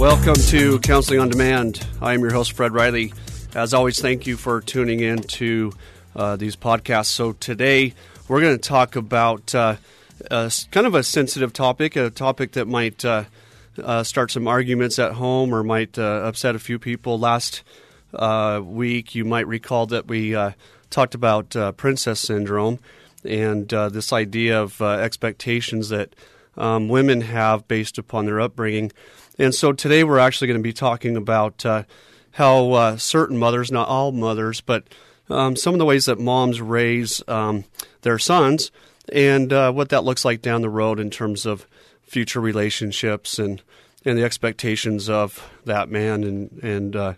Welcome to Counseling on Demand. I am your host, Fred Riley. As always, thank you for tuning in to uh, these podcasts. So, today we're going to talk about uh, kind of a sensitive topic, a topic that might uh, uh start some arguments at home or might uh, upset a few people. Last uh, week, you might recall that we talked about princess syndrome and this idea of expectations that um, women have based upon their upbringing. And so today we're actually going to be talking about uh, how uh, certain mothers, not all mothers, but um, some of the ways that moms raise um, their sons and uh, what that looks like down the road in terms of future relationships and, and the expectations of that man and, and uh,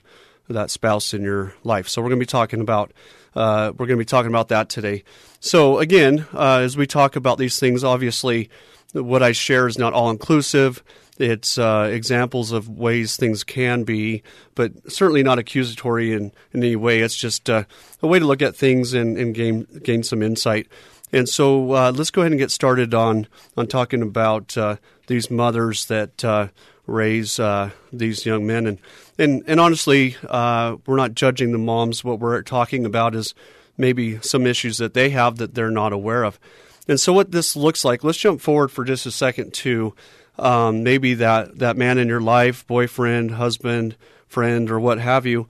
that spouse in your life. So we're going to be talking about uh, we're going to be talking about that today. So again, uh, as we talk about these things, obviously, what I share is not all inclusive. It's uh, examples of ways things can be, but certainly not accusatory in, in any way. It's just uh, a way to look at things and, and gain gain some insight. And so uh, let's go ahead and get started on on talking about uh, these mothers that uh, raise uh, these young men. And and and honestly, we're not judging the moms. What we're talking about is maybe some issues that they have that they're not aware of. And so, what this looks like, let's jump forward for just a second to um, maybe that, that man in your life, boyfriend, husband, friend, or what have you,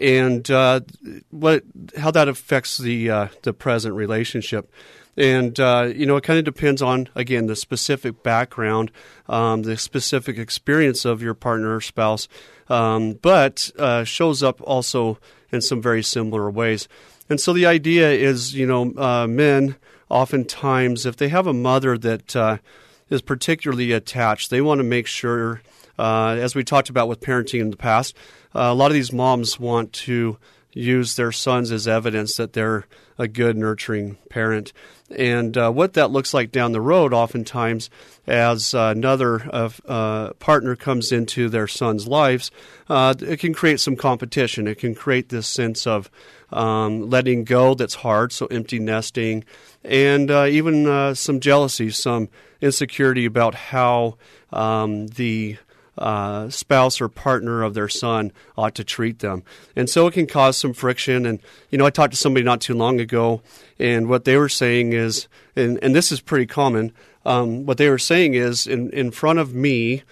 and uh, what how that affects the uh, the present relationship. And uh, you know, it kind of depends on again the specific background, um, the specific experience of your partner or spouse, um, but uh, shows up also in some very similar ways. And so the idea is, you know, uh, men oftentimes if they have a mother that uh, is particularly attached. They want to make sure, uh, as we talked about with parenting in the past, uh, a lot of these moms want to use their sons as evidence that they're a good, nurturing parent. And uh, what that looks like down the road, oftentimes, as another uh, partner comes into their son's lives, uh, it can create some competition. It can create this sense of um, letting go that's hard, so empty nesting, and uh, even uh, some jealousy, some insecurity about how um, the uh, spouse or partner of their son ought to treat them. And so it can cause some friction. And, you know, I talked to somebody not too long ago, and what they were saying is, and, and this is pretty common, um, what they were saying is, in, in front of me,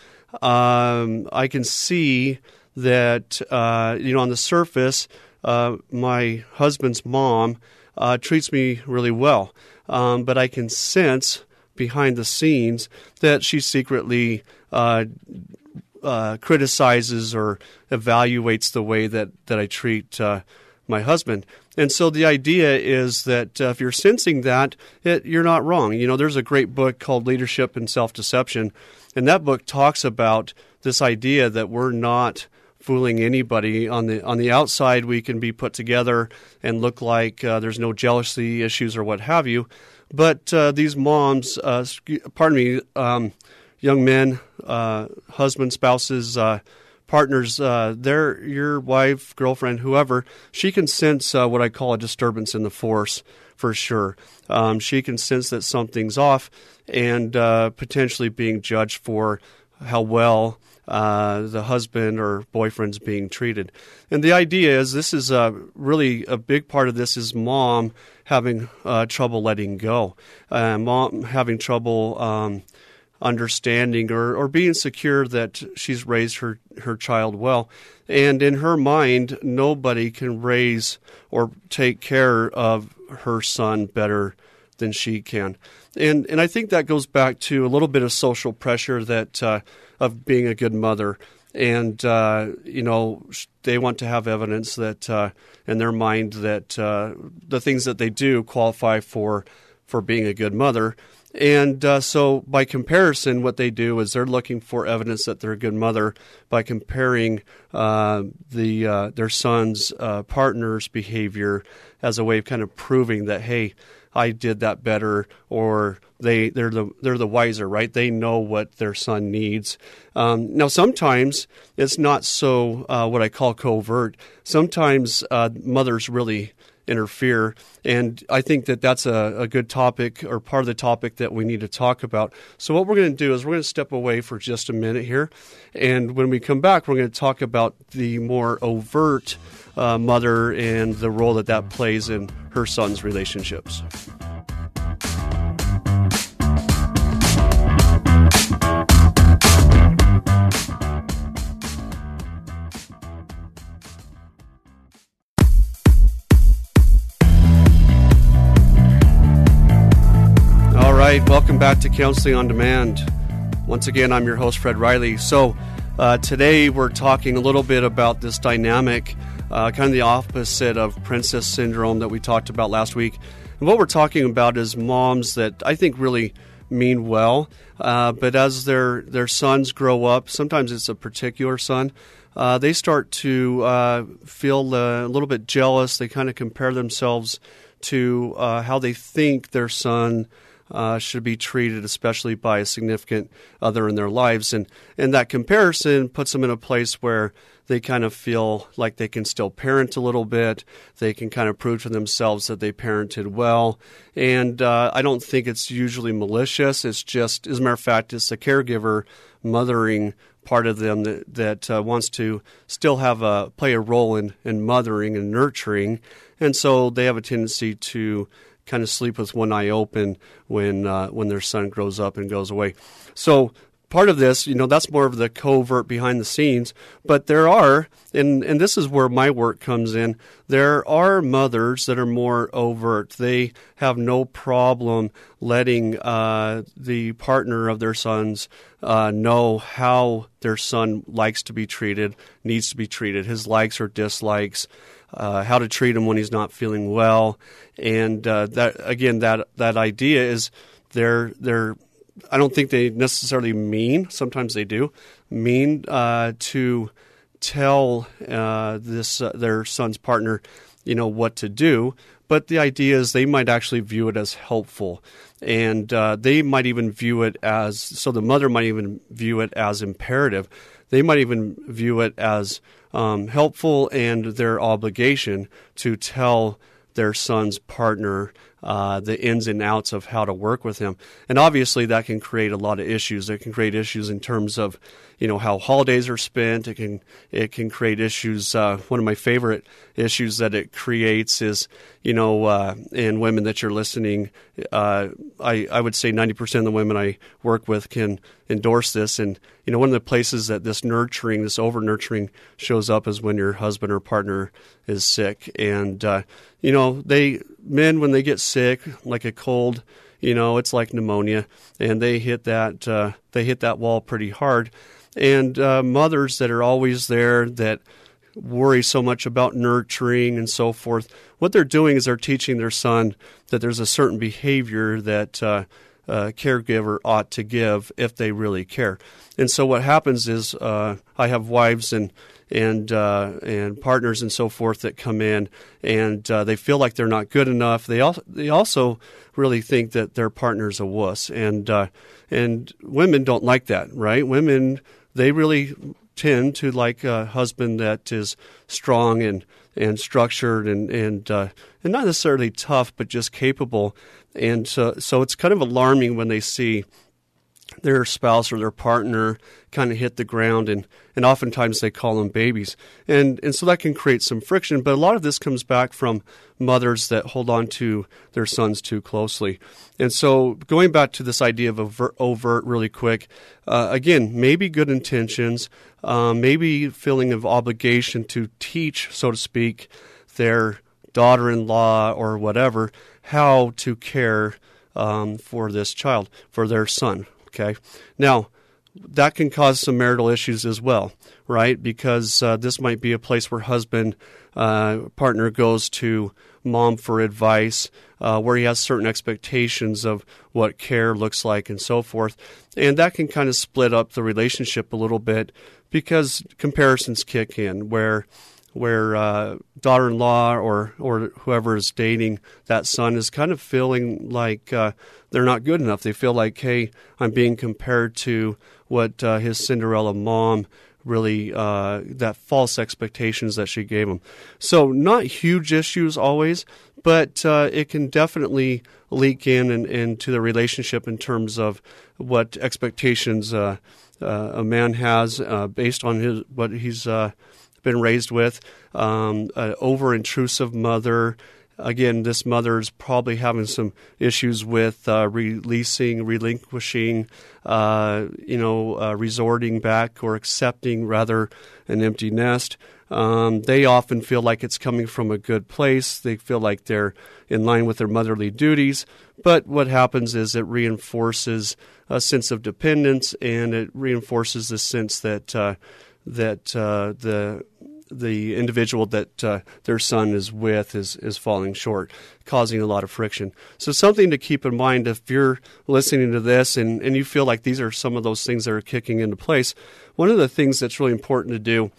um, I can see that, uh, you know, on the surface, uh, my husband's mom uh, treats me really well. Um, but I can sense behind the scenes that she secretly uh, uh, criticizes or evaluates the way that, that I treat uh, my husband. And so the idea is that uh, if you're sensing that, it, you're not wrong. You know, there's a great book called Leadership and Self Deception, and that book talks about this idea that we're not fooling anybody on the on the outside we can be put together and look like uh, there's no jealousy issues or what have you but uh, these moms uh, pardon me um, young men uh, husbands spouses uh, partners uh, they're your wife girlfriend whoever she can sense what i call a disturbance in the force for sure um, she can sense that something's off and potentially being judged for how well uh, the husband or boyfriend's being treated. And the idea is this is uh, really a big part of this is mom having uh, trouble letting go, uh, mom having trouble um, understanding or, or being secure that she's raised her, her child well. And in her mind, nobody can raise or take care of her son better than she can. And, and I think that goes back to a little bit of social pressure that uh, of being a good mother. And, uh, you know, they want to have evidence that uh, in their mind that uh, the things that they do qualify for for being a good mother. And uh, so, by comparison, what they do is they're looking for evidence that they're a good mother by comparing uh, the uh, their son's uh, partner's behavior as a way of kind of proving that, hey, I did that better, or they they're the they're the wiser, right? They know what their son needs. Um, now, sometimes it's not so uh, what I call covert. Sometimes uh, mothers really interfere. And I think that that's a, a, good topic or part of the topic that we need to talk about. So, what we're going to do is we're going to step away for just a minute here. And when we come back, we're going to talk about the more overt uh, mother and the role that that plays in her son's relationships. Back to Counseling on Demand. Once again, I'm your host, Fred Riley. So, uh, today we're talking a little bit about this dynamic, uh, kind of the opposite of princess syndrome that we talked about last week. And what we're talking about is moms that I think really mean well, uh, but as their their sons grow up, sometimes it's a particular son. Uh, they start to uh, feel uh, a little bit jealous. They kind of compare themselves to uh, how they think their son uh, should be treated, especially by a significant other in their lives. And, and that comparison puts them in a place where they kind of feel like they can still parent a little bit. They can kind of prove to themselves that they parented well. And uh, I don't think it's usually malicious. It's just, as a matter of fact, it's the caregiver mothering part of them that, that uh, wants to still have a play a role in, in mothering and nurturing. And so they have a tendency to kind of sleep with one eye open when uh, when their son grows up and goes away. So part of this, you know, that's more of the covert behind the scenes. But there are, and and this is where my work comes in. There are mothers that are more overt. They have no problem letting uh, the partner of their sons uh, know how their son likes to be treated, needs to be treated, his likes or dislikes uh, how to treat him when he's not feeling well, and uh, that again that that idea is they're they're I don't think they necessarily mean sometimes they do mean uh, to tell uh, this uh, their son's partner you know what to do, but the idea is they might actually view it as helpful. And uh, they might even view it as so the mother might even view it as imperative they might even view it as um, helpful and their obligation to tell their son's partner uh, the ins and outs of how to work with him. And obviously, that can create a lot of issues. It can create issues in terms of, you know, how holidays are spent. It can it can create issues. Uh, one of my favorite issues that it creates is, you know, uh, and women that you're listening, uh, I I would say 90% of the women I work with can endorse this. And you know, one of the places that this nurturing, this over nurturing, shows up is when your husband or partner is sick, and uh, you know, they men when they get sick, like a cold, you know, it's like pneumonia, and they hit that uh, they hit that wall pretty hard. And uh, mothers that are always there that worry so much about nurturing and so forth, what they're doing is they're teaching their son that there's a certain behavior that uh, a caregiver ought to give if they really care. And so what happens is uh, I have wives and and uh, and partners and so forth that come in and uh, they feel like they're not good enough. They also they also really think that their partner's a wuss, and uh, and women don't like that, right? Women they really tend to like a husband that is strong and and structured and and uh, and not necessarily tough, but just capable. And so so it's kind of alarming when they see their spouse or their partner kind of hit the ground and, and oftentimes they call them babies. And and so that can create some friction but a lot of this comes back from mothers that hold on to their sons too closely. And so going back to this idea of overt, overt really quick uh, again maybe good intentions uh, maybe feeling of obligation to teach so to speak their daughter-in-law or whatever how to care um, for this child for their son Okay. Now, that can cause some marital issues as well, right? Because uh, this might be a place where husband uh, partner goes to mom for advice, uh, where he has certain expectations of what care looks like and so forth. And that can kind of split up the relationship a little bit because comparisons kick in where where uh, daughter-in-law or or whoever is dating that son is kind of feeling like uh, they're not good enough. They feel like, hey, I'm being compared to what uh, his Cinderella mom really uh, that false expectations that she gave him. So not huge issues always, but uh, it can definitely leak in and into the relationship in terms of what expectations uh, a man has based on his what he's been raised with. Um, an over intrusive mother again, this mother is probably having some issues with uh, releasing, relinquishing, uh, you know, uh, resorting back or accepting rather an empty nest. Um, they often feel like it's coming from a good place. They feel like they're in line with their motherly duties. But what happens is it reinforces a sense of dependence and it reinforces the sense that uh, that uh, the the individual that uh, their son is with is, is falling short, causing a lot of friction. So, something to keep in mind if you're listening to this and, and you feel like these are some of those things that are kicking into place, one of the things that's really important to do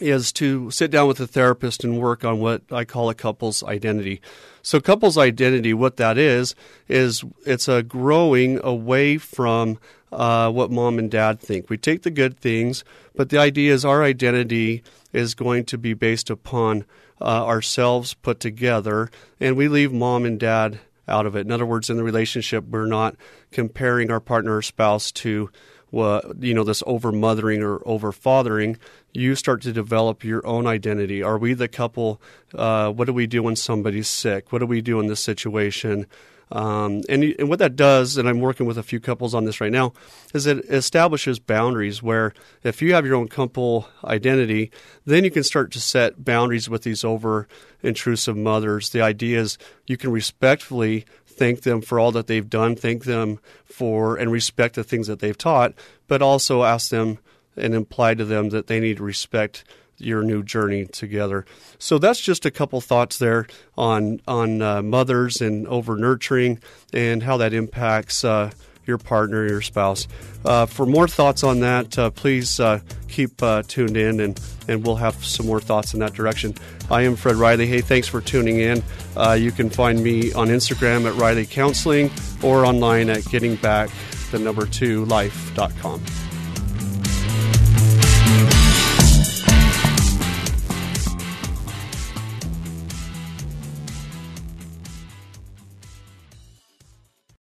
is to sit down with a therapist and work on what I call a couple's identity. So, couple's identity, what that is, is it's a growing away from uh, what mom and dad think. We take the good things, but the idea is our identity is going to be based upon uh, ourselves put together, and we leave mom and dad out of it. In other words, in the relationship, we're not comparing our partner or spouse to what you know this over mothering or over fathering you start to develop your own identity. Are we the couple uh, what do we do when somebody's sick? What do we do in this situation? Um, and, and what that does, and I'm working with a few couples on this right now, is it establishes boundaries where if you have your own couple identity, then you can start to set boundaries with these over intrusive mothers. The idea is you can respectfully thank them for all that they've done, thank them for and respect the things that they've taught, but also ask them and imply to them that they need to respect your new journey together. So that's just a couple thoughts there on on uh, mothers and over nurturing and how that impacts uh, your partner, your spouse. Uh, for more thoughts on that, uh, please uh, keep uh, tuned in and and we'll have some more thoughts in that direction. I am Fred Riley. Hey, thanks for tuning in. you can find me on Instagram at Riley Counseling or online at gettingback the number two life.com.